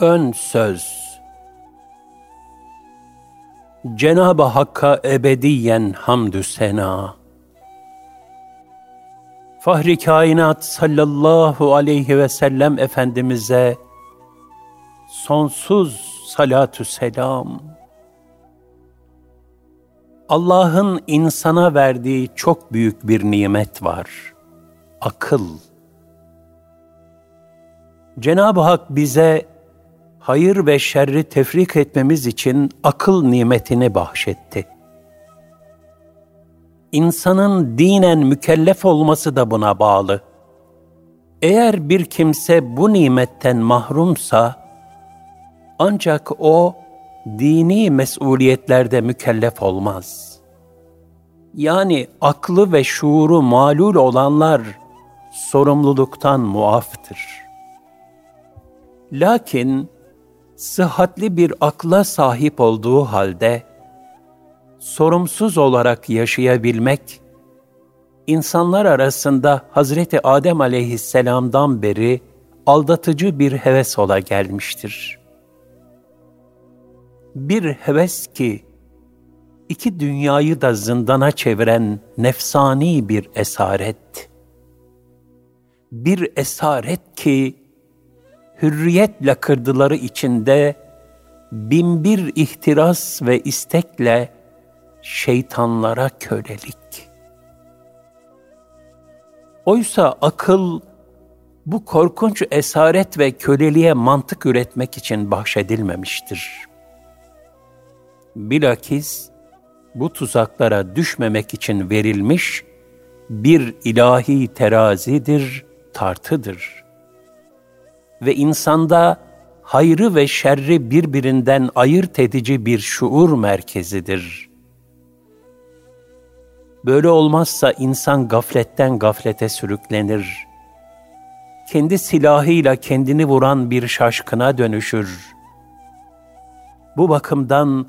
Ön söz Cenab-ı Hakk'a ebediyen hamdü sena. Fahri kainat sallallahu aleyhi ve sellem Efendimiz'e sonsuz salatü selam. Allah'ın insana verdiği çok büyük bir nimet var. Akıl. Cenab-ı Hak bize hayır ve şerri tefrik etmemiz için akıl nimetini bahşetti. İnsanın dinen mükellef olması da buna bağlı. Eğer bir kimse bu nimetten mahrumsa, ancak o dini mesuliyetlerde mükellef olmaz. Yani aklı ve şuuru malul olanlar sorumluluktan muaftır. Lakin sıhhatli bir akla sahip olduğu halde sorumsuz olarak yaşayabilmek insanlar arasında Hazreti Adem aleyhisselam'dan beri aldatıcı bir heves ola gelmiştir. Bir heves ki iki dünyayı da zindana çeviren nefsani bir esaret. Bir esaret ki hürriyet lakırdıları içinde binbir ihtiras ve istekle şeytanlara kölelik. Oysa akıl bu korkunç esaret ve köleliğe mantık üretmek için bahşedilmemiştir. Bilakis bu tuzaklara düşmemek için verilmiş bir ilahi terazidir, tartıdır ve insanda hayrı ve şerri birbirinden ayırt edici bir şuur merkezidir. Böyle olmazsa insan gafletten gaflete sürüklenir. Kendi silahıyla kendini vuran bir şaşkına dönüşür. Bu bakımdan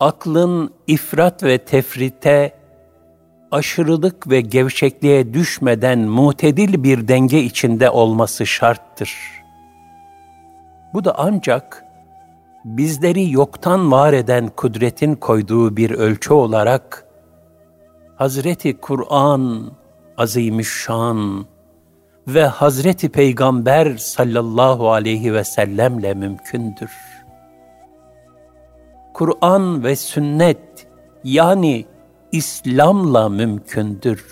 aklın ifrat ve tefrite, aşırılık ve gevşekliğe düşmeden mutedil bir denge içinde olması şarttır.'' Bu da ancak bizleri yoktan var eden kudretin koyduğu bir ölçü olarak Hazreti Kur'an azimüşşan ve Hazreti Peygamber sallallahu aleyhi ve sellemle mümkündür. Kur'an ve sünnet yani İslam'la mümkündür.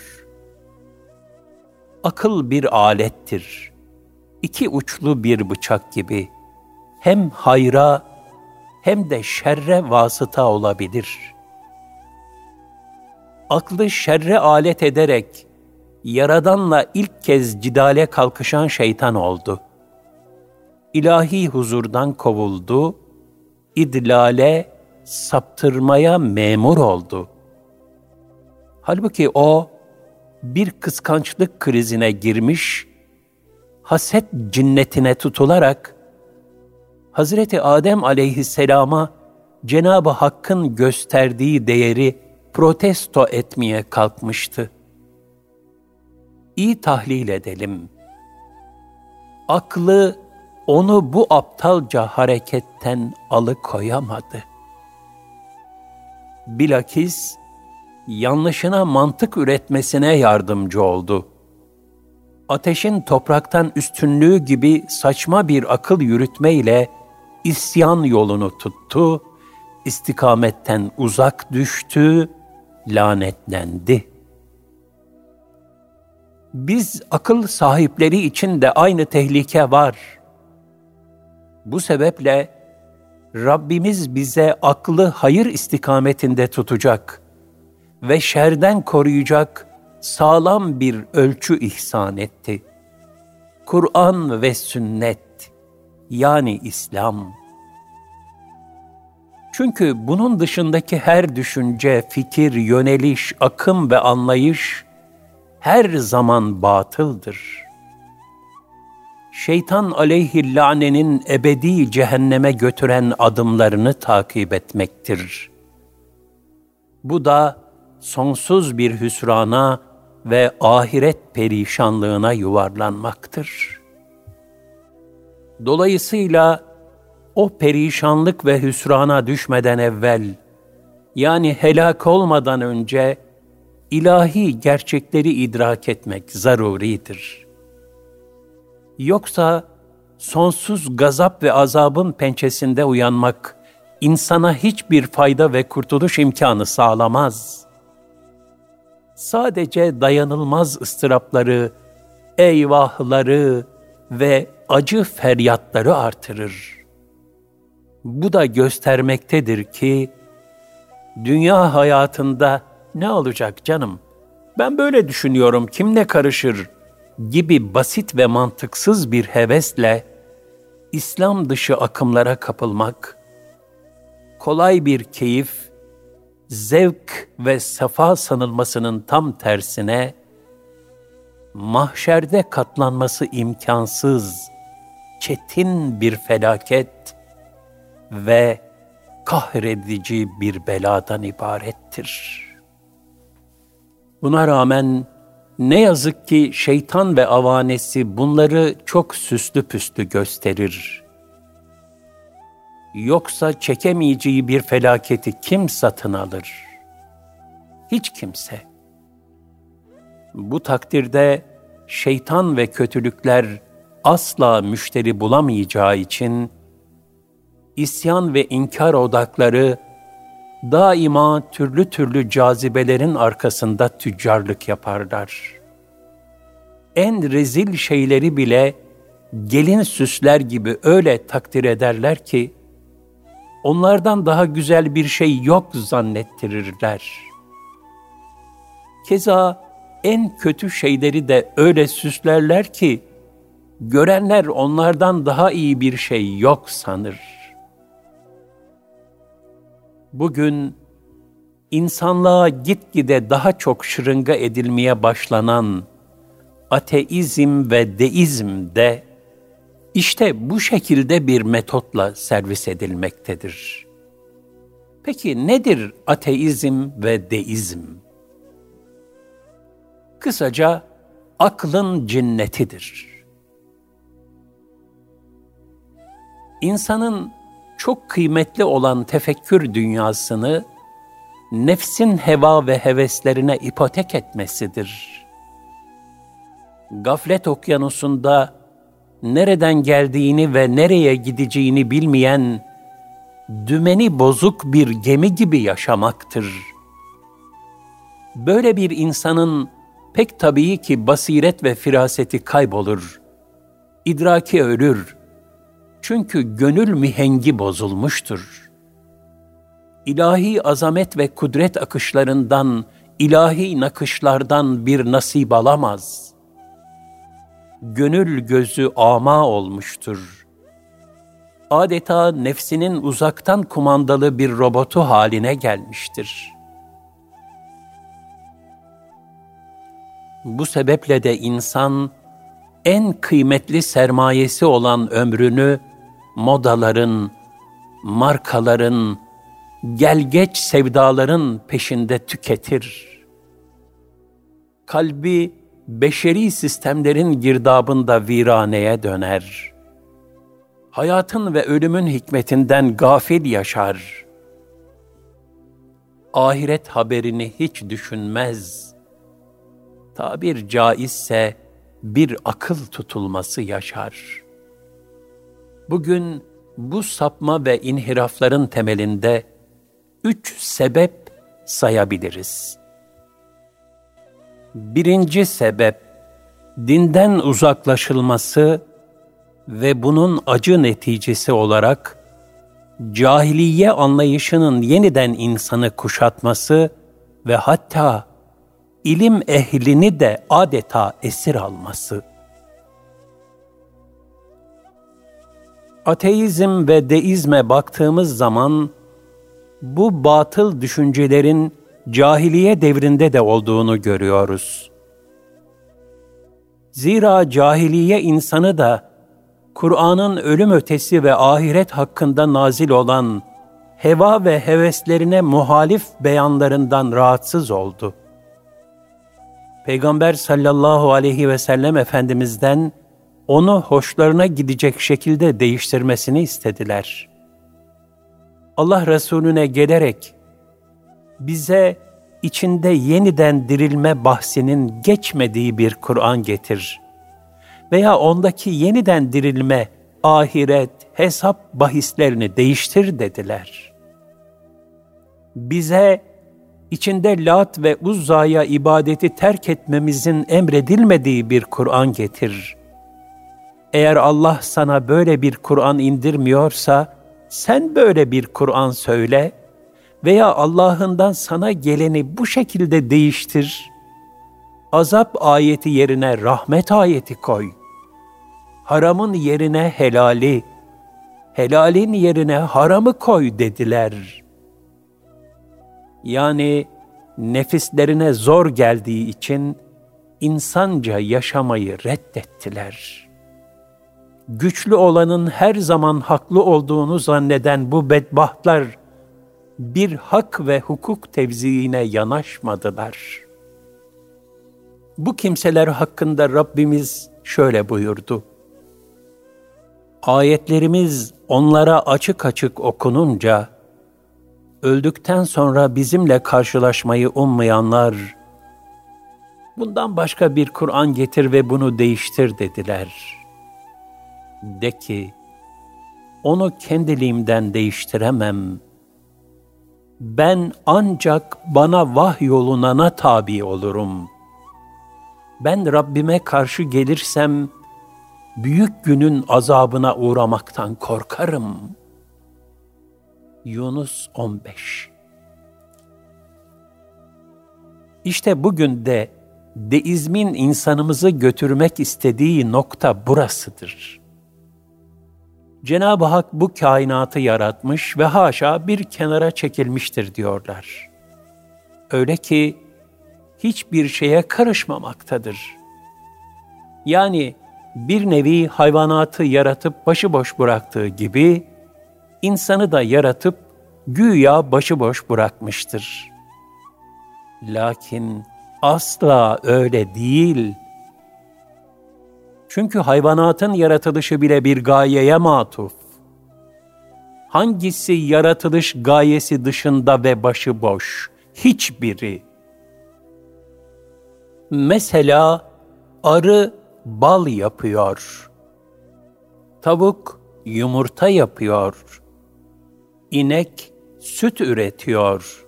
Akıl bir alettir. İki uçlu bir bıçak gibi hem hayra hem de şerre vasıta olabilir. Aklı şerre alet ederek Yaradan'la ilk kez cidale kalkışan şeytan oldu. İlahi huzurdan kovuldu, idlale, saptırmaya memur oldu. Halbuki o, bir kıskançlık krizine girmiş, haset cinnetine tutularak, Hazreti Adem aleyhisselama Cenab-ı Hakk'ın gösterdiği değeri protesto etmeye kalkmıştı. İyi tahlil edelim. Aklı onu bu aptalca hareketten alıkoyamadı. Bilakis yanlışına mantık üretmesine yardımcı oldu. Ateşin topraktan üstünlüğü gibi saçma bir akıl yürütmeyle isyan yolunu tuttu, istikametten uzak düştü, lanetlendi. Biz akıl sahipleri için de aynı tehlike var. Bu sebeple Rabbimiz bize aklı hayır istikametinde tutacak ve şerden koruyacak sağlam bir ölçü ihsan etti. Kur'an ve sünnet yani İslam. Çünkü bunun dışındaki her düşünce, fikir, yöneliş, akım ve anlayış her zaman batıldır. Şeytan aleyhillanenin ebedi cehenneme götüren adımlarını takip etmektir. Bu da sonsuz bir hüsrana ve ahiret perişanlığına yuvarlanmaktır.'' Dolayısıyla o perişanlık ve hüsrana düşmeden evvel, yani helak olmadan önce, ilahi gerçekleri idrak etmek zaruridir. Yoksa sonsuz gazap ve azabın pençesinde uyanmak insana hiçbir fayda ve kurtuluş imkanı sağlamaz. Sadece dayanılmaz ıstırapları, eyvahları ve acı feryatları artırır. Bu da göstermektedir ki dünya hayatında ne olacak canım? Ben böyle düşünüyorum, kim ne karışır gibi basit ve mantıksız bir hevesle İslam dışı akımlara kapılmak, kolay bir keyif, zevk ve sefa sanılmasının tam tersine, mahşerde katlanması imkansız, çetin bir felaket ve kahredici bir beladan ibarettir. Buna rağmen ne yazık ki şeytan ve avanesi bunları çok süslü püslü gösterir. Yoksa çekemeyeceği bir felaketi kim satın alır? Hiç kimse. Bu takdirde şeytan ve kötülükler asla müşteri bulamayacağı için isyan ve inkar odakları daima türlü türlü cazibelerin arkasında tüccarlık yaparlar. En rezil şeyleri bile gelin süsler gibi öyle takdir ederler ki, onlardan daha güzel bir şey yok zannettirirler. Keza en kötü şeyleri de öyle süslerler ki, görenler onlardan daha iyi bir şey yok sanır.'' bugün insanlığa gitgide daha çok şırınga edilmeye başlanan ateizm ve deizm de işte bu şekilde bir metotla servis edilmektedir. Peki nedir ateizm ve deizm? Kısaca aklın cinnetidir. İnsanın çok kıymetli olan tefekkür dünyasını nefsin heva ve heveslerine ipotek etmesidir. Gaflet okyanusunda nereden geldiğini ve nereye gideceğini bilmeyen dümeni bozuk bir gemi gibi yaşamaktır. Böyle bir insanın pek tabii ki basiret ve firaseti kaybolur. İdraki ölür çünkü gönül mihengi bozulmuştur. İlahi azamet ve kudret akışlarından, ilahi nakışlardan bir nasip alamaz. Gönül gözü ama olmuştur. Adeta nefsinin uzaktan kumandalı bir robotu haline gelmiştir. Bu sebeple de insan, en kıymetli sermayesi olan ömrünü modaların, markaların, gelgeç sevdaların peşinde tüketir. Kalbi beşeri sistemlerin girdabında viraneye döner. Hayatın ve ölümün hikmetinden gafil yaşar. Ahiret haberini hiç düşünmez. Tabir caizse bir akıl tutulması yaşar.'' Bugün bu sapma ve inhirafların temelinde üç sebep sayabiliriz. Birinci sebep, dinden uzaklaşılması ve bunun acı neticesi olarak cahiliye anlayışının yeniden insanı kuşatması ve hatta ilim ehlini de adeta esir alması. Ateizm ve deizme baktığımız zaman bu batıl düşüncelerin cahiliye devrinde de olduğunu görüyoruz. Zira cahiliye insanı da Kur'an'ın ölüm ötesi ve ahiret hakkında nazil olan heva ve heveslerine muhalif beyanlarından rahatsız oldu. Peygamber sallallahu aleyhi ve sellem Efendimiz'den onu hoşlarına gidecek şekilde değiştirmesini istediler. Allah Resulüne gelerek bize içinde yeniden dirilme bahsinin geçmediği bir Kur'an getir veya ondaki yeniden dirilme, ahiret, hesap bahislerini değiştir dediler. Bize içinde Lat ve Uzza'ya ibadeti terk etmemizin emredilmediği bir Kur'an getir. Eğer Allah sana böyle bir Kur'an indirmiyorsa, sen böyle bir Kur'an söyle veya Allah'ından sana geleni bu şekilde değiştir. Azap ayeti yerine rahmet ayeti koy. Haramın yerine helali, helalin yerine haramı koy dediler. Yani nefislerine zor geldiği için insanca yaşamayı reddettiler. Güçlü olanın her zaman haklı olduğunu zanneden bu bedbahtlar bir hak ve hukuk tevziine yanaşmadılar. Bu kimseler hakkında Rabbimiz şöyle buyurdu. Ayetlerimiz onlara açık açık okununca, öldükten sonra bizimle karşılaşmayı ummayanlar, bundan başka bir Kur'an getir ve bunu değiştir dediler. De ki, onu kendiliğimden değiştiremem. Ben ancak bana vahyolunana tabi olurum. Ben Rabbime karşı gelirsem, büyük günün azabına uğramaktan korkarım. Yunus 15 İşte bugün de deizmin insanımızı götürmek istediği nokta burasıdır. Cenab-ı Hak bu kainatı yaratmış ve haşa bir kenara çekilmiştir diyorlar. Öyle ki hiçbir şeye karışmamaktadır. Yani bir nevi hayvanatı yaratıp başıboş bıraktığı gibi, insanı da yaratıp güya başıboş bırakmıştır. Lakin asla öyle değil. Çünkü hayvanatın yaratılışı bile bir gayeye matuf. Hangisi yaratılış gayesi dışında ve başıboş? Hiçbiri. Mesela arı bal yapıyor. Tavuk yumurta yapıyor. İnek süt üretiyor.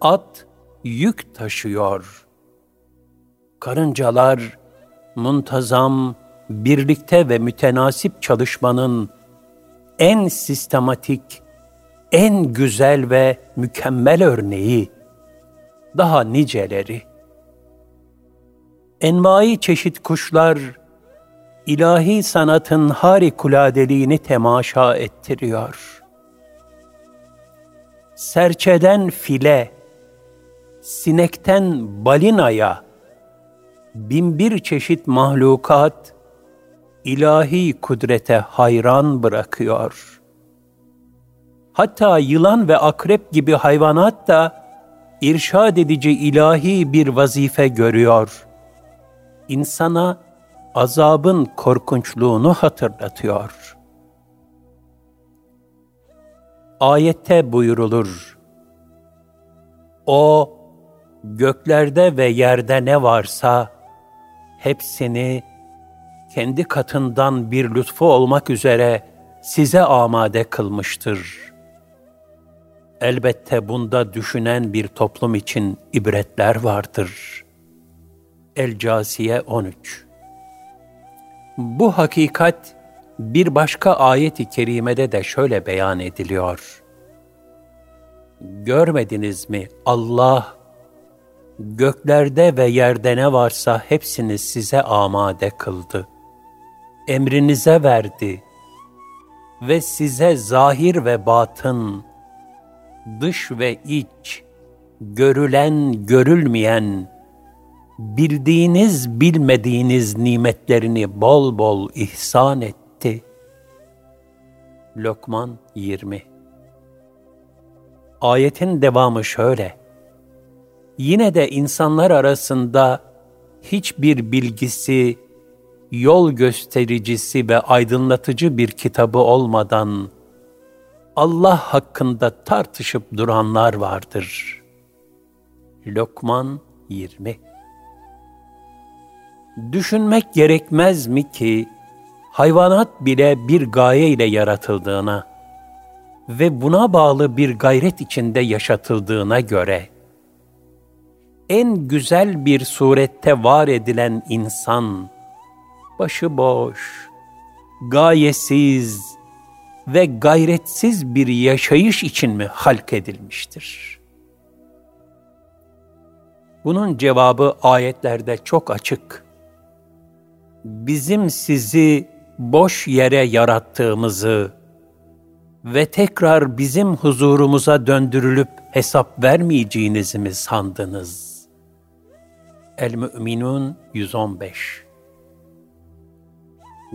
At yük taşıyor. Karıncalar muntazam, birlikte ve mütenasip çalışmanın en sistematik, en güzel ve mükemmel örneği, daha niceleri envai çeşit kuşlar, ilahi sanatın harikuladeliğini temaşa ettiriyor. Serçeden file, sinekten balinaya, binbir çeşit mahlukat, ilahi kudrete hayran bırakıyor. Hatta yılan ve akrep gibi hayvanat da irşad edici ilahi bir vazife görüyor.'' insana azabın korkunçluğunu hatırlatıyor. Ayette buyurulur. O göklerde ve yerde ne varsa hepsini kendi katından bir lütfu olmak üzere size amade kılmıştır. Elbette bunda düşünen bir toplum için ibretler vardır.'' El-Casiye 13 Bu hakikat bir başka ayet-i kerimede de şöyle beyan ediliyor. Görmediniz mi Allah göklerde ve yerde ne varsa hepsini size amade kıldı. Emrinize verdi ve size zahir ve batın, dış ve iç, görülen, görülmeyen, bildiğiniz bilmediğiniz nimetlerini bol bol ihsan etti. Lokman 20 Ayetin devamı şöyle. Yine de insanlar arasında hiçbir bilgisi, yol göstericisi ve aydınlatıcı bir kitabı olmadan Allah hakkında tartışıp duranlar vardır. Lokman 20 Düşünmek gerekmez mi ki hayvanat bile bir gaye ile yaratıldığına ve buna bağlı bir gayret içinde yaşatıldığına göre en güzel bir surette var edilen insan başıboş, gayesiz ve gayretsiz bir yaşayış için mi halk edilmiştir? Bunun cevabı ayetlerde çok açık. Bizim sizi boş yere yarattığımızı ve tekrar bizim huzurumuza döndürülüp hesap vermeyeceğinizi mi sandınız? El-Mü'minun 115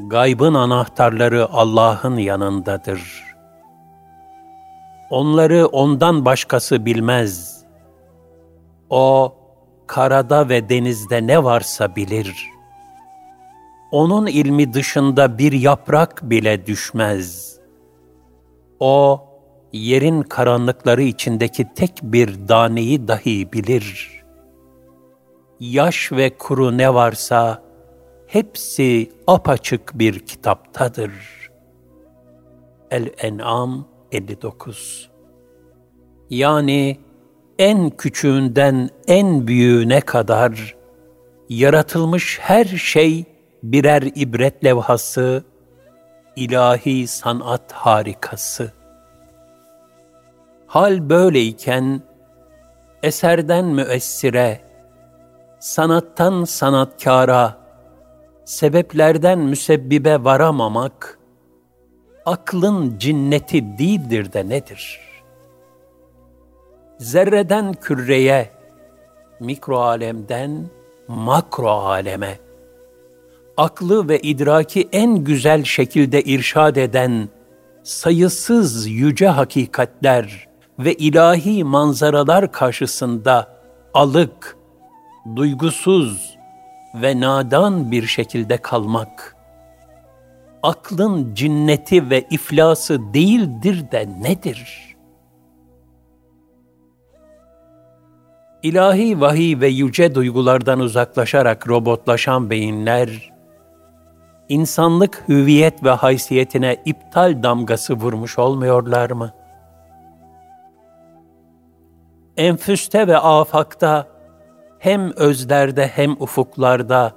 Gaybın anahtarları Allah'ın yanındadır. Onları ondan başkası bilmez. O, karada ve denizde ne varsa bilir. Onun ilmi dışında bir yaprak bile düşmez. O, yerin karanlıkları içindeki tek bir daneyi dahi bilir. Yaş ve kuru ne varsa, hepsi apaçık bir kitaptadır. El-En'am 59 Yani en küçüğünden en büyüğüne kadar yaratılmış her şey birer ibret levhası, ilahi sanat harikası. Hal böyleyken eserden müessire, sanattan sanatkara, sebeplerden müsebbibe varamamak, aklın cinneti değildir de nedir? Zerreden küreye, mikro alemden makro aleme, aklı ve idraki en güzel şekilde irşad eden sayısız yüce hakikatler ve ilahi manzaralar karşısında alık, duygusuz, ve nadan bir şekilde kalmak, aklın cinneti ve iflası değildir de nedir? İlahi vahiy ve yüce duygulardan uzaklaşarak robotlaşan beyinler, insanlık hüviyet ve haysiyetine iptal damgası vurmuş olmuyorlar mı? Enfüste ve afakta hem özlerde hem ufuklarda,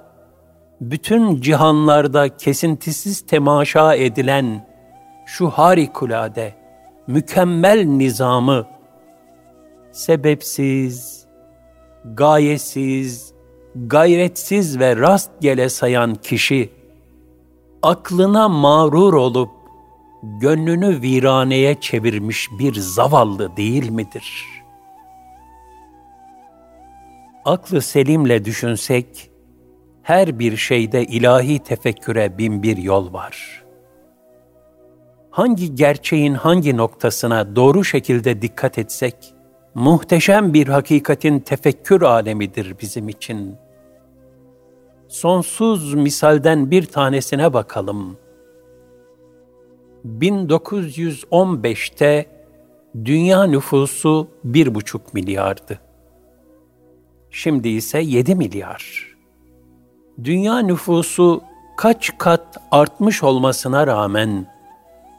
bütün cihanlarda kesintisiz temaşa edilen şu harikulade, mükemmel nizamı, sebepsiz, gayesiz, gayretsiz ve rastgele sayan kişi, aklına mağrur olup, gönlünü viraneye çevirmiş bir zavallı değil midir?'' Aklı selimle düşünsek, her bir şeyde ilahi tefekküre bin bir yol var. Hangi gerçeğin hangi noktasına doğru şekilde dikkat etsek, muhteşem bir hakikatin tefekkür alemidir bizim için. Sonsuz misalden bir tanesine bakalım. 1915'te dünya nüfusu bir buçuk milyardı. Şimdi ise 7 milyar. Dünya nüfusu kaç kat artmış olmasına rağmen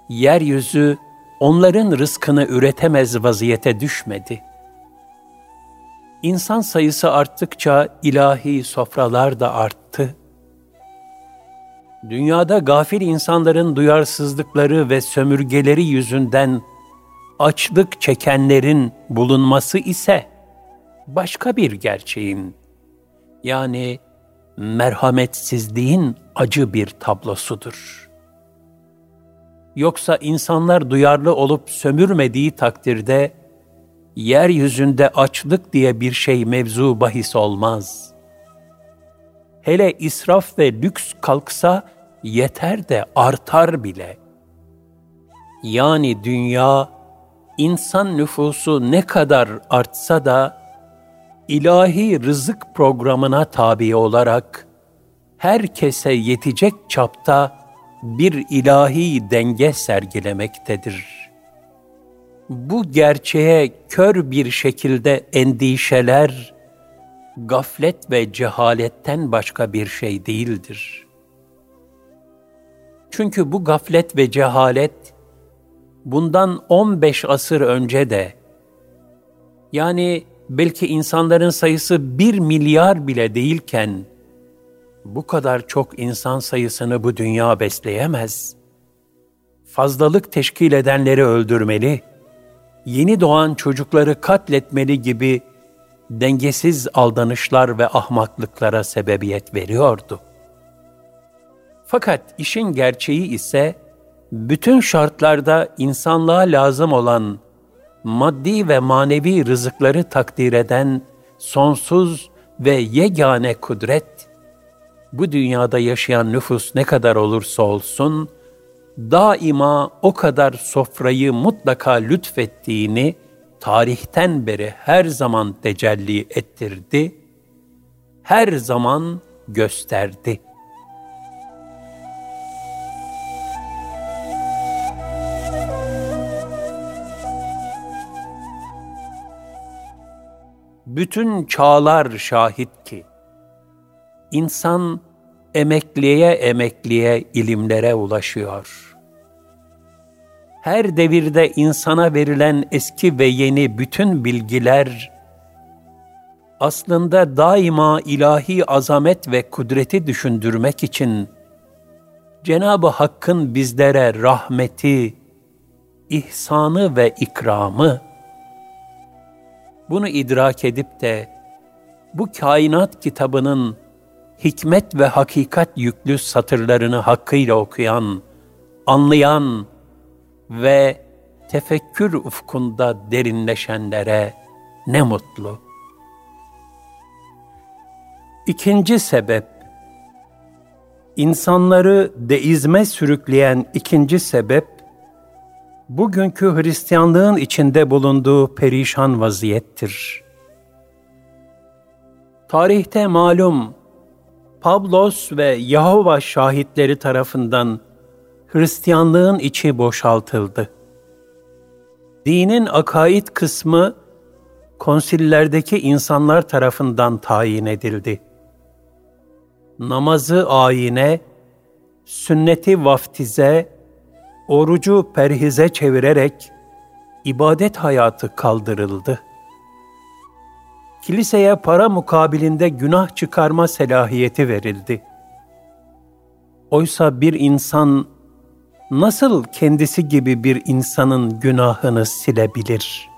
yeryüzü onların rızkını üretemez vaziyete düşmedi. İnsan sayısı arttıkça ilahi sofralar da arttı. Dünyada gafil insanların duyarsızlıkları ve sömürgeleri yüzünden açlık çekenlerin bulunması ise başka bir gerçeğin yani merhametsizliğin acı bir tablosudur. Yoksa insanlar duyarlı olup sömürmediği takdirde yeryüzünde açlık diye bir şey mevzu bahis olmaz. Hele israf ve lüks kalksa yeter de artar bile. Yani dünya insan nüfusu ne kadar artsa da ilahi rızık programına tabi olarak herkese yetecek çapta bir ilahi denge sergilemektedir. Bu gerçeğe kör bir şekilde endişeler, gaflet ve cehaletten başka bir şey değildir. Çünkü bu gaflet ve cehalet bundan 15 asır önce de yani belki insanların sayısı bir milyar bile değilken bu kadar çok insan sayısını bu dünya besleyemez. Fazlalık teşkil edenleri öldürmeli, yeni doğan çocukları katletmeli gibi dengesiz aldanışlar ve ahmaklıklara sebebiyet veriyordu. Fakat işin gerçeği ise bütün şartlarda insanlığa lazım olan maddi ve manevi rızıkları takdir eden sonsuz ve yegane kudret, bu dünyada yaşayan nüfus ne kadar olursa olsun, daima o kadar sofrayı mutlaka lütfettiğini tarihten beri her zaman tecelli ettirdi, her zaman gösterdi.'' Bütün çağlar şahit ki, insan emekliye emekliye ilimlere ulaşıyor. Her devirde insana verilen eski ve yeni bütün bilgiler, aslında daima ilahi azamet ve kudreti düşündürmek için Cenab-ı Hakk'ın bizlere rahmeti, ihsanı ve ikramı, bunu idrak edip de bu kainat kitabının hikmet ve hakikat yüklü satırlarını hakkıyla okuyan, anlayan ve tefekkür ufkunda derinleşenlere ne mutlu. İkinci sebep, insanları deizme sürükleyen ikinci sebep, bugünkü Hristiyanlığın içinde bulunduğu perişan vaziyettir. Tarihte malum Pablos ve Yahova şahitleri tarafından Hristiyanlığın içi boşaltıldı. Dinin akaid kısmı konsillerdeki insanlar tarafından tayin edildi. Namazı ayine, sünneti vaftize, orucu perhize çevirerek ibadet hayatı kaldırıldı. Kiliseye para mukabilinde günah çıkarma selahiyeti verildi. Oysa bir insan nasıl kendisi gibi bir insanın günahını silebilir?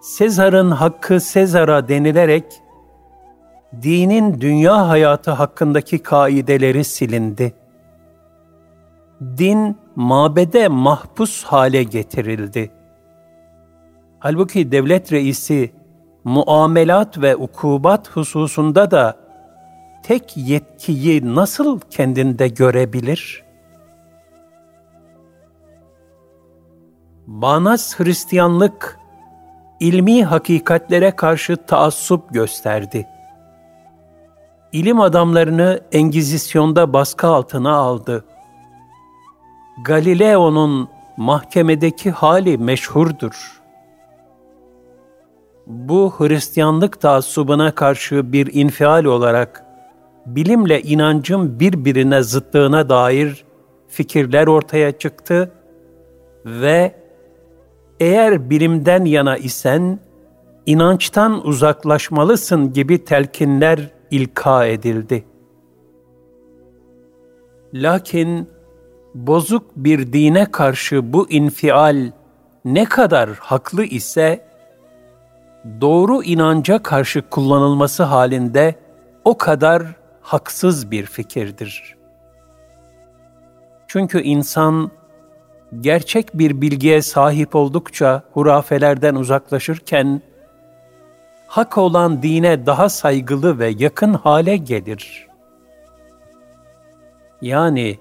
Sezar'ın hakkı Sezar'a denilerek dinin dünya hayatı hakkındaki kaideleri silindi din mabede mahpus hale getirildi. Halbuki devlet reisi muamelat ve ukubat hususunda da tek yetkiyi nasıl kendinde görebilir? Bağnaz Hristiyanlık, ilmi hakikatlere karşı taassup gösterdi. İlim adamlarını Engizisyon'da baskı altına aldı. Galileo'nun mahkemedeki hali meşhurdur. Bu Hristiyanlık taassubuna karşı bir infial olarak bilimle inancın birbirine zıttığına dair fikirler ortaya çıktı ve eğer bilimden yana isen inançtan uzaklaşmalısın gibi telkinler ilka edildi. Lakin bozuk bir dine karşı bu infial ne kadar haklı ise, doğru inanca karşı kullanılması halinde o kadar haksız bir fikirdir. Çünkü insan gerçek bir bilgiye sahip oldukça hurafelerden uzaklaşırken, hak olan dine daha saygılı ve yakın hale gelir. Yani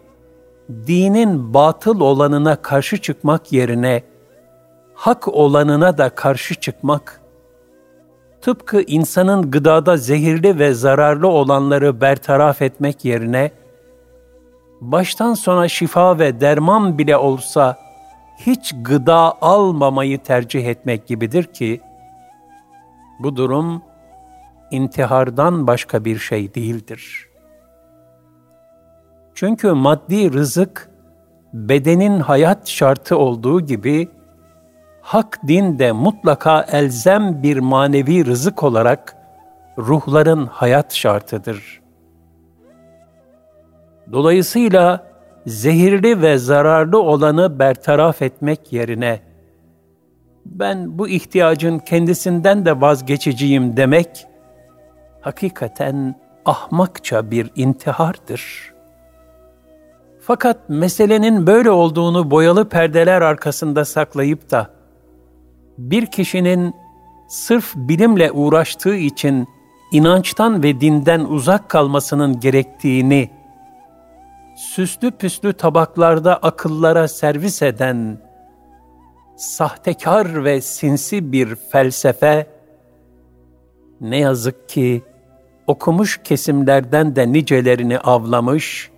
dinin batıl olanına karşı çıkmak yerine hak olanına da karşı çıkmak tıpkı insanın gıdada zehirli ve zararlı olanları bertaraf etmek yerine, baştan sona şifa ve derman bile olsa hiç gıda almamayı tercih etmek gibidir ki, bu durum intihardan başka bir şey değildir. Çünkü maddi rızık, bedenin hayat şartı olduğu gibi, hak din de mutlaka elzem bir manevi rızık olarak ruhların hayat şartıdır. Dolayısıyla zehirli ve zararlı olanı bertaraf etmek yerine ben bu ihtiyacın kendisinden de vazgeçeceğim demek hakikaten ahmakça bir intihardır. Fakat meselenin böyle olduğunu boyalı perdeler arkasında saklayıp da bir kişinin sırf bilimle uğraştığı için inançtan ve dinden uzak kalmasının gerektiğini süslü püslü tabaklarda akıllara servis eden sahtekar ve sinsi bir felsefe ne yazık ki okumuş kesimlerden de nicelerini avlamış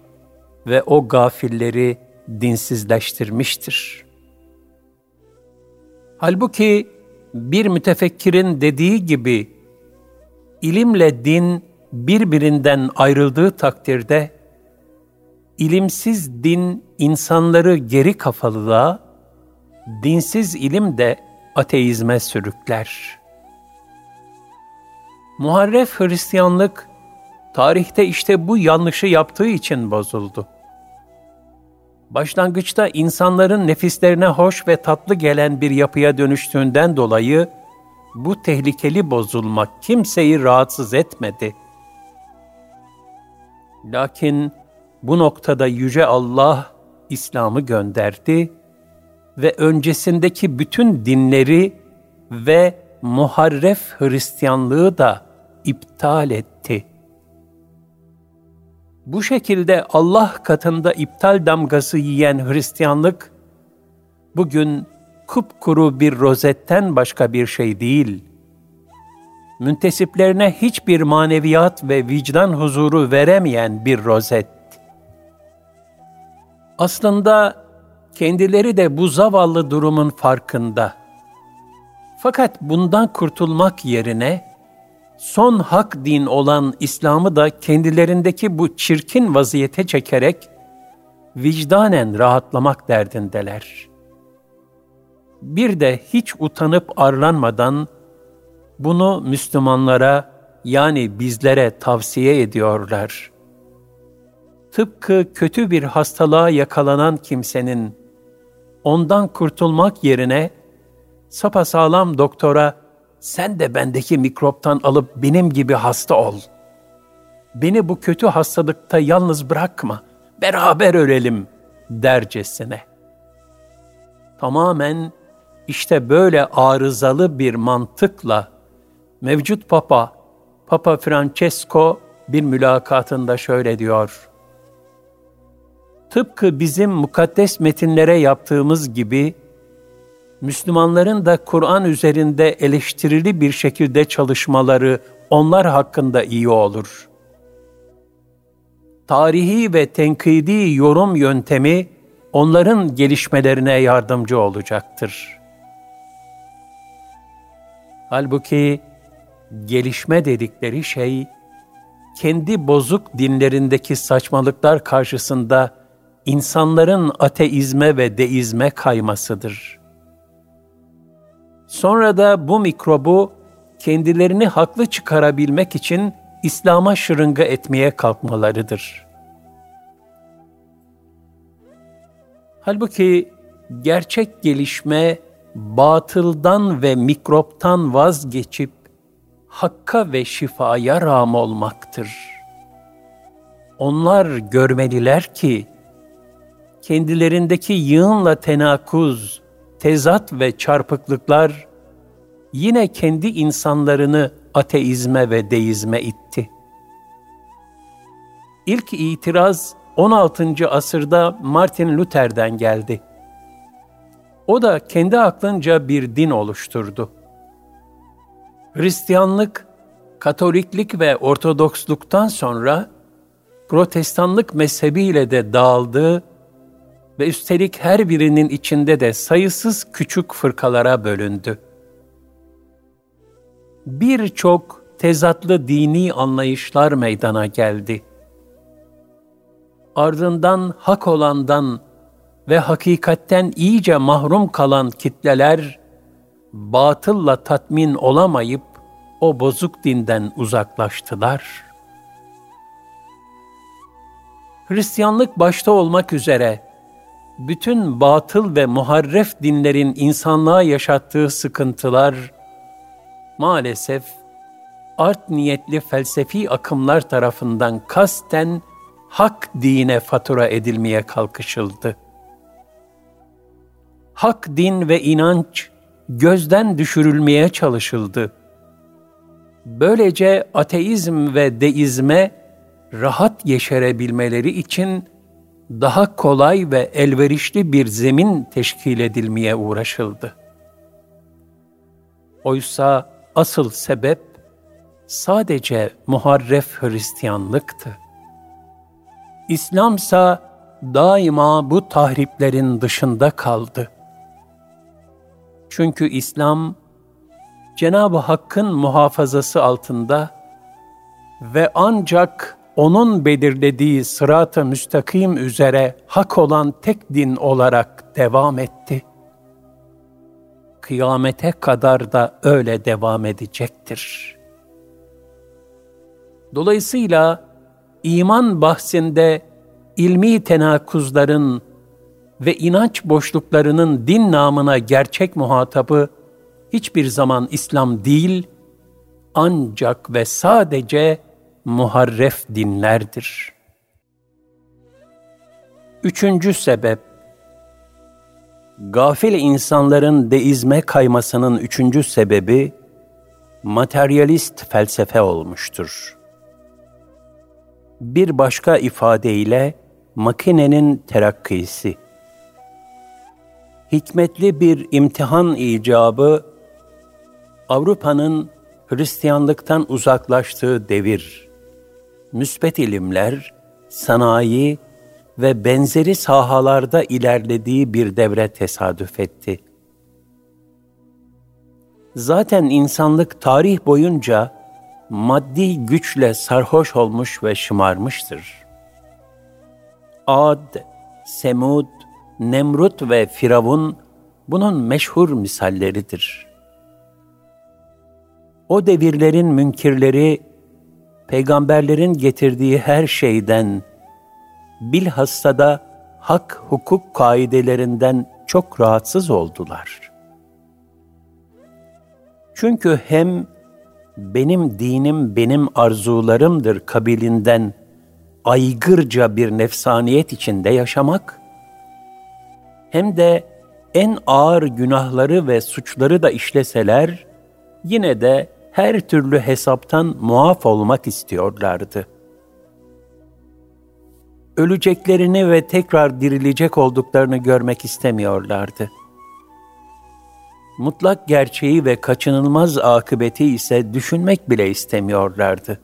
ve o gafilleri dinsizleştirmiştir. Halbuki bir mütefekkirin dediği gibi ilimle din birbirinden ayrıldığı takdirde ilimsiz din insanları geri kafalılığa, dinsiz ilim de ateizme sürükler. Muharref Hristiyanlık tarihte işte bu yanlışı yaptığı için bozuldu. Başlangıçta insanların nefislerine hoş ve tatlı gelen bir yapıya dönüştüğünden dolayı bu tehlikeli bozulmak kimseyi rahatsız etmedi. Lakin bu noktada yüce Allah İslam'ı gönderdi ve öncesindeki bütün dinleri ve muharref Hristiyanlığı da iptal etti. Bu şekilde Allah katında iptal damgası yiyen Hristiyanlık, bugün kupkuru bir rozetten başka bir şey değil. Müntesiplerine hiçbir maneviyat ve vicdan huzuru veremeyen bir rozet. Aslında kendileri de bu zavallı durumun farkında. Fakat bundan kurtulmak yerine son hak din olan İslam'ı da kendilerindeki bu çirkin vaziyete çekerek vicdanen rahatlamak derdindeler. Bir de hiç utanıp arlanmadan bunu Müslümanlara yani bizlere tavsiye ediyorlar. Tıpkı kötü bir hastalığa yakalanan kimsenin ondan kurtulmak yerine sapasağlam doktora sen de bendeki mikroptan alıp benim gibi hasta ol. Beni bu kötü hastalıkta yalnız bırakma, beraber ölelim dercesine. Tamamen işte böyle arızalı bir mantıkla mevcut Papa, Papa Francesco bir mülakatında şöyle diyor. Tıpkı bizim mukaddes metinlere yaptığımız gibi, Müslümanların da Kur'an üzerinde eleştirili bir şekilde çalışmaları onlar hakkında iyi olur. Tarihi ve tenkidi yorum yöntemi onların gelişmelerine yardımcı olacaktır. Halbuki gelişme dedikleri şey kendi bozuk dinlerindeki saçmalıklar karşısında insanların ateizme ve deizme kaymasıdır.'' Sonra da bu mikrobu kendilerini haklı çıkarabilmek için İslam'a şırınga etmeye kalkmalarıdır. Halbuki gerçek gelişme batıldan ve mikroptan vazgeçip hakka ve şifaya rağm olmaktır. Onlar görmeliler ki kendilerindeki yığınla tenakuz, tezat ve çarpıklıklar yine kendi insanlarını ateizme ve deizme itti. İlk itiraz 16. asırda Martin Luther'den geldi. O da kendi aklınca bir din oluşturdu. Hristiyanlık, Katoliklik ve Ortodoksluktan sonra Protestanlık mezhebiyle de dağıldı ve üstelik her birinin içinde de sayısız küçük fırkalara bölündü. Birçok tezatlı dini anlayışlar meydana geldi. Ardından hak olandan ve hakikatten iyice mahrum kalan kitleler, batılla tatmin olamayıp o bozuk dinden uzaklaştılar. Hristiyanlık başta olmak üzere bütün batıl ve muharref dinlerin insanlığa yaşattığı sıkıntılar maalesef art niyetli felsefi akımlar tarafından kasten hak dine fatura edilmeye kalkışıldı. Hak din ve inanç gözden düşürülmeye çalışıldı. Böylece ateizm ve deizme rahat yeşerebilmeleri için daha kolay ve elverişli bir zemin teşkil edilmeye uğraşıldı. Oysa asıl sebep sadece muharref Hristiyanlıktı. İslamsa daima bu tahriplerin dışında kaldı. Çünkü İslam Cenab-ı Hakk'ın muhafazası altında ve ancak onun belirlediği sırat-ı müstakim üzere hak olan tek din olarak devam etti. Kıyamete kadar da öyle devam edecektir. Dolayısıyla iman bahsinde ilmi tenakuzların ve inanç boşluklarının din namına gerçek muhatabı hiçbir zaman İslam değil, ancak ve sadece muharref dinlerdir. Üçüncü sebep, gafil insanların deizme kaymasının üçüncü sebebi, materyalist felsefe olmuştur. Bir başka ifadeyle, makinenin terakkisi. Hikmetli bir imtihan icabı, Avrupa'nın Hristiyanlıktan uzaklaştığı devir müspet ilimler, sanayi ve benzeri sahalarda ilerlediği bir devre tesadüf etti. Zaten insanlık tarih boyunca maddi güçle sarhoş olmuş ve şımarmıştır. Ad, Semud, Nemrut ve Firavun bunun meşhur misalleridir. O devirlerin münkirleri peygamberlerin getirdiği her şeyden, bilhassa da hak hukuk kaidelerinden çok rahatsız oldular. Çünkü hem benim dinim benim arzularımdır kabilinden aygırca bir nefsaniyet içinde yaşamak, hem de en ağır günahları ve suçları da işleseler, yine de her türlü hesaptan muaf olmak istiyorlardı. Öleceklerini ve tekrar dirilecek olduklarını görmek istemiyorlardı. Mutlak gerçeği ve kaçınılmaz akıbeti ise düşünmek bile istemiyorlardı.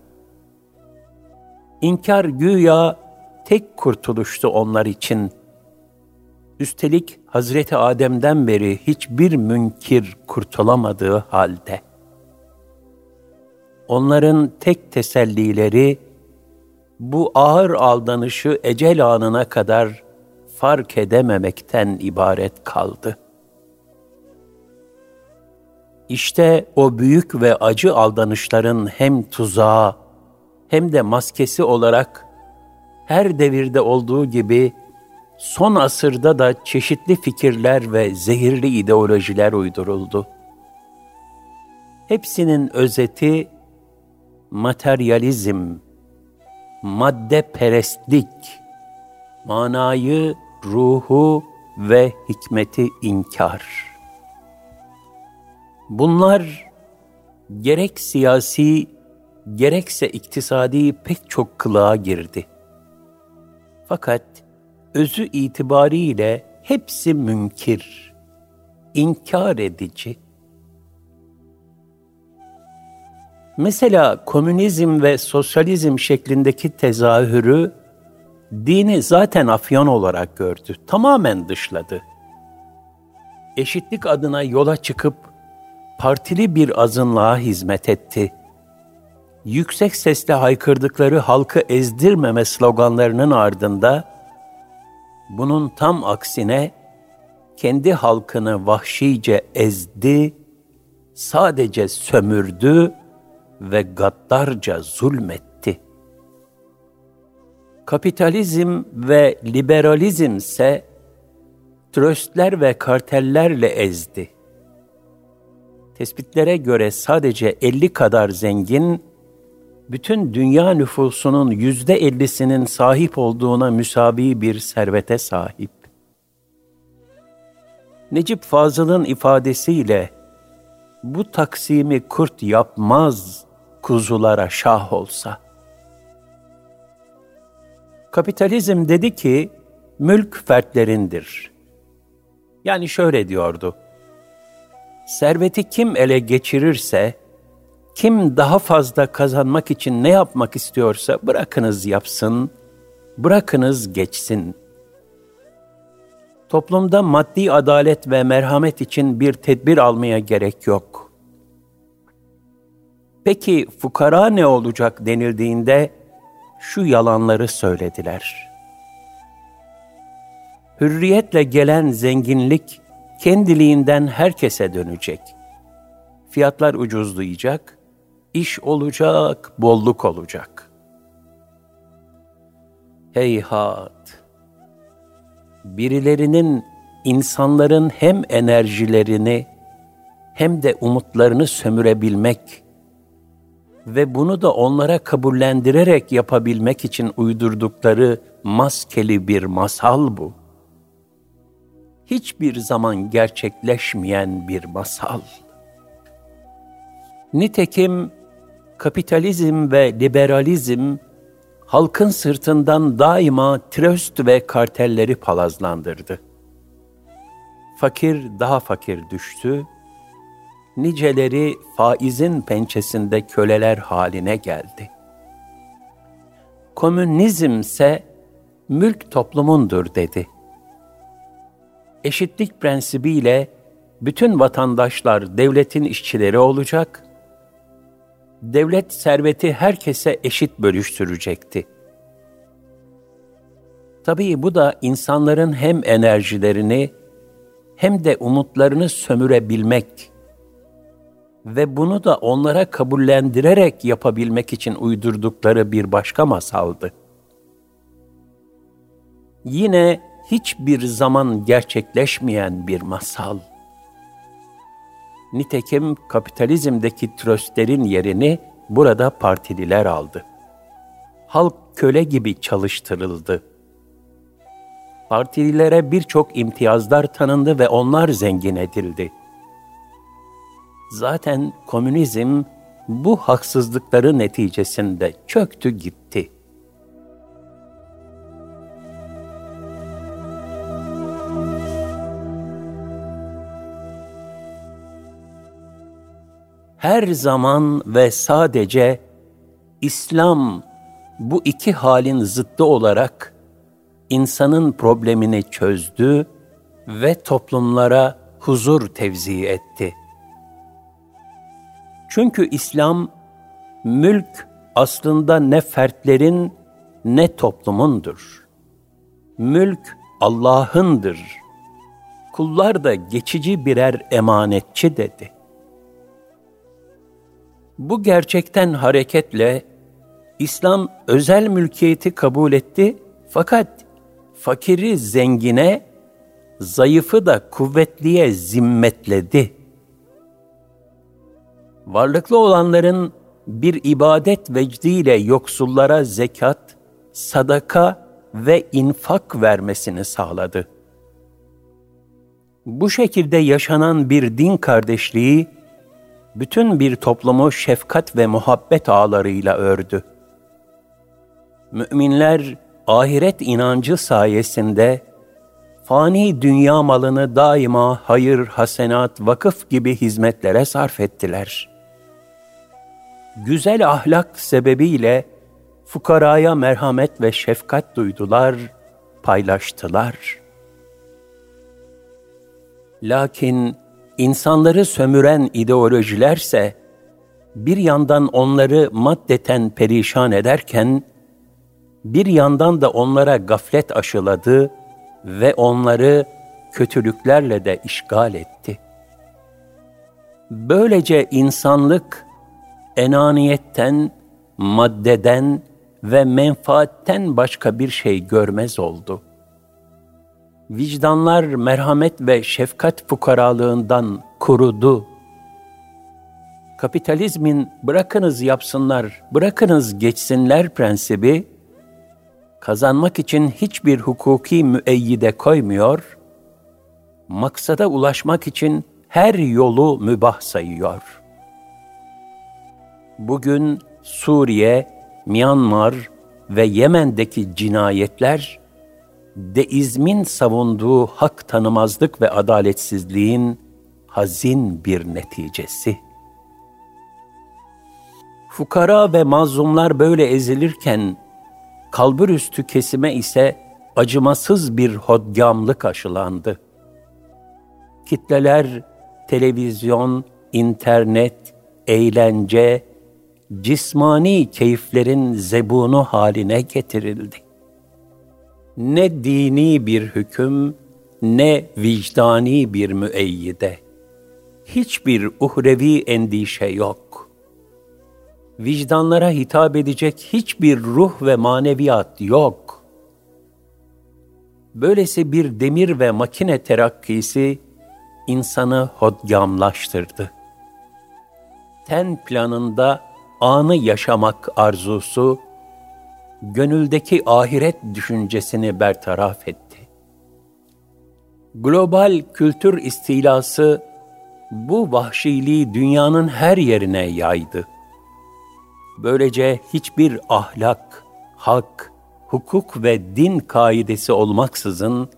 İnkar güya tek kurtuluştu onlar için. Üstelik Hazreti Adem'den beri hiçbir münkir kurtulamadığı halde.'' Onların tek tesellileri bu ağır aldanışı ecel anına kadar fark edememekten ibaret kaldı. İşte o büyük ve acı aldanışların hem tuzağı hem de maskesi olarak her devirde olduğu gibi son asırda da çeşitli fikirler ve zehirli ideolojiler uyduruldu. Hepsinin özeti materyalizm, madde perestlik, manayı, ruhu ve hikmeti inkar. Bunlar gerek siyasi, gerekse iktisadi pek çok kılığa girdi. Fakat özü itibariyle hepsi münkir, inkar edici, Mesela komünizm ve sosyalizm şeklindeki tezahürü dini zaten afyon olarak gördü, tamamen dışladı. Eşitlik adına yola çıkıp partili bir azınlığa hizmet etti. Yüksek sesle haykırdıkları halkı ezdirmeme sloganlarının ardında bunun tam aksine kendi halkını vahşice ezdi, sadece sömürdü ve gaddarca zulmetti. Kapitalizm ve liberalizm ise tröstler ve kartellerle ezdi. Tespitlere göre sadece 50 kadar zengin, bütün dünya nüfusunun yüzde ellisinin sahip olduğuna müsabi bir servete sahip. Necip Fazıl'ın ifadesiyle, bu taksimi kurt yapmaz kuzulara şah olsa. Kapitalizm dedi ki, mülk fertlerindir. Yani şöyle diyordu, serveti kim ele geçirirse, kim daha fazla kazanmak için ne yapmak istiyorsa bırakınız yapsın, bırakınız geçsin. Toplumda maddi adalet ve merhamet için bir tedbir almaya gerek yok. Peki fukara ne olacak denildiğinde şu yalanları söylediler. Hürriyetle gelen zenginlik kendiliğinden herkese dönecek. Fiyatlar ucuzlayacak, iş olacak, bolluk olacak. Heyhat! Birilerinin insanların hem enerjilerini hem de umutlarını sömürebilmek ve bunu da onlara kabullendirerek yapabilmek için uydurdukları maskeli bir masal bu. Hiçbir zaman gerçekleşmeyen bir masal. Nitekim kapitalizm ve liberalizm halkın sırtından daima tröst ve kartelleri palazlandırdı. Fakir daha fakir düştü, niceleri faizin pençesinde köleler haline geldi. Komünizmse mülk toplumundur dedi. Eşitlik prensibiyle bütün vatandaşlar devletin işçileri olacak, devlet serveti herkese eşit bölüştürecekti. Tabii bu da insanların hem enerjilerini hem de umutlarını sömürebilmek ve bunu da onlara kabullendirerek yapabilmek için uydurdukları bir başka masaldı. Yine hiçbir zaman gerçekleşmeyen bir masal. Nitekim kapitalizmdeki tröstlerin yerini burada partililer aldı. Halk köle gibi çalıştırıldı. Partililere birçok imtiyazlar tanındı ve onlar zengin edildi. Zaten komünizm bu haksızlıkları neticesinde çöktü gitti.'' her zaman ve sadece İslam bu iki halin zıttı olarak insanın problemini çözdü ve toplumlara huzur tevzi etti. Çünkü İslam mülk aslında ne fertlerin ne toplumundur. Mülk Allah'ındır. Kullar da geçici birer emanetçi dedi.'' Bu gerçekten hareketle İslam özel mülkiyeti kabul etti fakat fakiri zengine, zayıfı da kuvvetliye zimmetledi. Varlıklı olanların bir ibadet vecdiyle yoksullara zekat, sadaka ve infak vermesini sağladı. Bu şekilde yaşanan bir din kardeşliği, bütün bir toplumu şefkat ve muhabbet ağlarıyla ördü. Müminler ahiret inancı sayesinde fani dünya malını daima hayır, hasenat, vakıf gibi hizmetlere sarf ettiler. Güzel ahlak sebebiyle fukaraya merhamet ve şefkat duydular, paylaştılar. Lakin insanları sömüren ideolojilerse bir yandan onları maddeten perişan ederken bir yandan da onlara gaflet aşıladı ve onları kötülüklerle de işgal etti. Böylece insanlık enaniyetten, maddeden ve menfaatten başka bir şey görmez oldu. Vicdanlar merhamet ve şefkat fukaralığından kurudu. Kapitalizmin bırakınız yapsınlar, bırakınız geçsinler prensibi, kazanmak için hiçbir hukuki müeyyide koymuyor, maksada ulaşmak için her yolu mübah sayıyor. Bugün Suriye, Myanmar ve Yemen'deki cinayetler, deizmin savunduğu hak tanımazlık ve adaletsizliğin hazin bir neticesi. Fukara ve mazlumlar böyle ezilirken, kalburüstü kesime ise acımasız bir hodgamlık aşılandı. Kitleler, televizyon, internet, eğlence, cismani keyiflerin zebunu haline getirildi. Ne dini bir hüküm, ne vicdani bir müeyyide. Hiçbir uhrevi endişe yok. Vicdanlara hitap edecek hiçbir ruh ve maneviyat yok. Böylesi bir demir ve makine terakkisi insanı hodgamlaştırdı. Ten planında anı yaşamak arzusu, gönüldeki ahiret düşüncesini bertaraf etti. Global kültür istilası bu vahşiliği dünyanın her yerine yaydı. Böylece hiçbir ahlak, hak, hukuk ve din kaidesi olmaksızın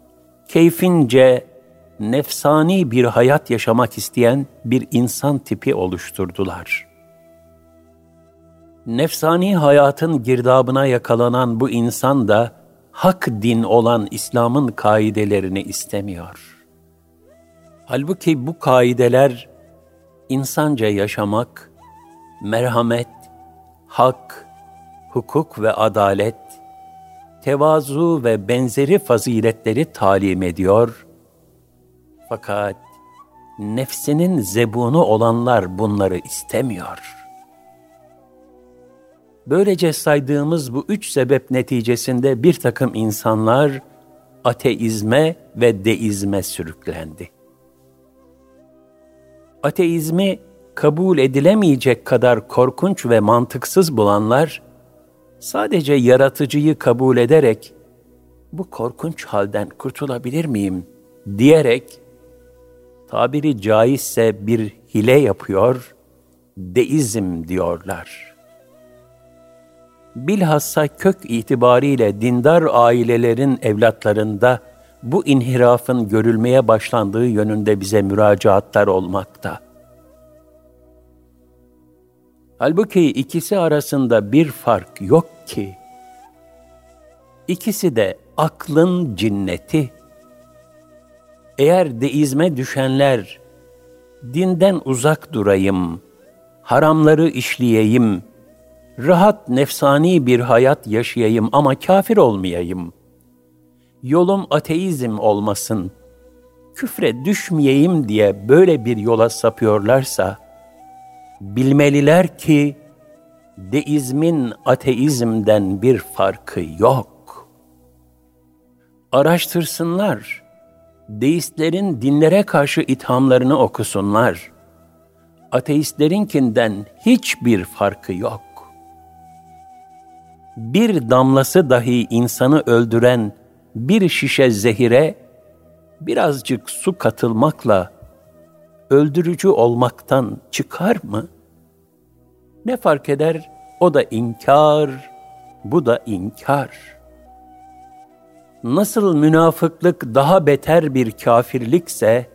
keyfince nefsani bir hayat yaşamak isteyen bir insan tipi oluşturdular.'' Nefsani hayatın girdabına yakalanan bu insan da hak din olan İslam'ın kaidelerini istemiyor. Halbuki bu kaideler insanca yaşamak, merhamet, hak, hukuk ve adalet, tevazu ve benzeri faziletleri talim ediyor. Fakat nefsinin zebunu olanlar bunları istemiyor.'' Böylece saydığımız bu üç sebep neticesinde bir takım insanlar ateizme ve deizme sürüklendi. Ateizmi kabul edilemeyecek kadar korkunç ve mantıksız bulanlar, sadece yaratıcıyı kabul ederek, bu korkunç halden kurtulabilir miyim diyerek, tabiri caizse bir hile yapıyor, deizm diyorlar.'' Bilhassa kök itibariyle dindar ailelerin evlatlarında bu inhirafın görülmeye başlandığı yönünde bize müracaatlar olmakta. Halbuki ikisi arasında bir fark yok ki. İkisi de aklın cinneti. Eğer deizme düşenler, dinden uzak durayım, haramları işleyeyim, rahat nefsani bir hayat yaşayayım ama kafir olmayayım. Yolum ateizm olmasın, küfre düşmeyeyim diye böyle bir yola sapıyorlarsa, bilmeliler ki deizmin ateizmden bir farkı yok. Araştırsınlar, deistlerin dinlere karşı ithamlarını okusunlar. Ateistlerinkinden hiçbir farkı yok bir damlası dahi insanı öldüren bir şişe zehire birazcık su katılmakla öldürücü olmaktan çıkar mı? Ne fark eder? O da inkar, bu da inkar. Nasıl münafıklık daha beter bir kafirlikse,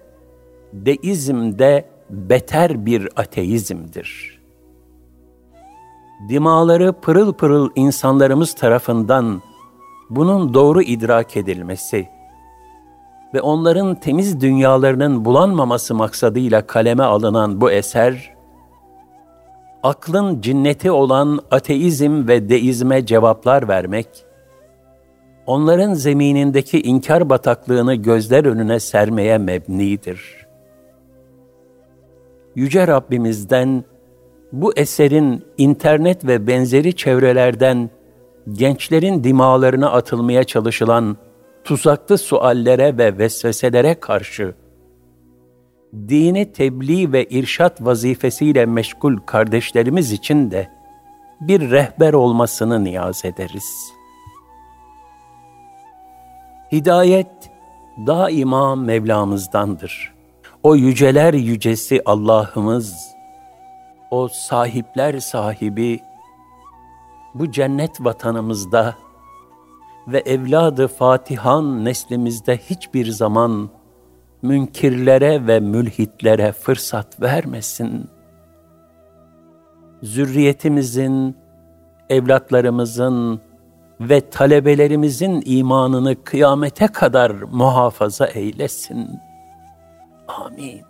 deizm de beter bir ateizmdir. Dimaları pırıl pırıl insanlarımız tarafından bunun doğru idrak edilmesi ve onların temiz dünyalarının bulanmaması maksadıyla kaleme alınan bu eser, aklın cinneti olan ateizm ve deizme cevaplar vermek, onların zeminindeki inkar bataklığını gözler önüne sermeye mebnidir. Yüce Rabbimizden bu eserin internet ve benzeri çevrelerden gençlerin dimalarına atılmaya çalışılan tuzaklı suallere ve vesveselere karşı dini tebliğ ve irşat vazifesiyle meşgul kardeşlerimiz için de bir rehber olmasını niyaz ederiz. Hidayet daima Mevlamızdandır. O yüceler yücesi Allah'ımız, o sahipler sahibi, bu cennet vatanımızda ve evladı Fatihan neslimizde hiçbir zaman münkirlere ve mülhitlere fırsat vermesin. Zürriyetimizin, evlatlarımızın ve talebelerimizin imanını kıyamete kadar muhafaza eylesin. Amin.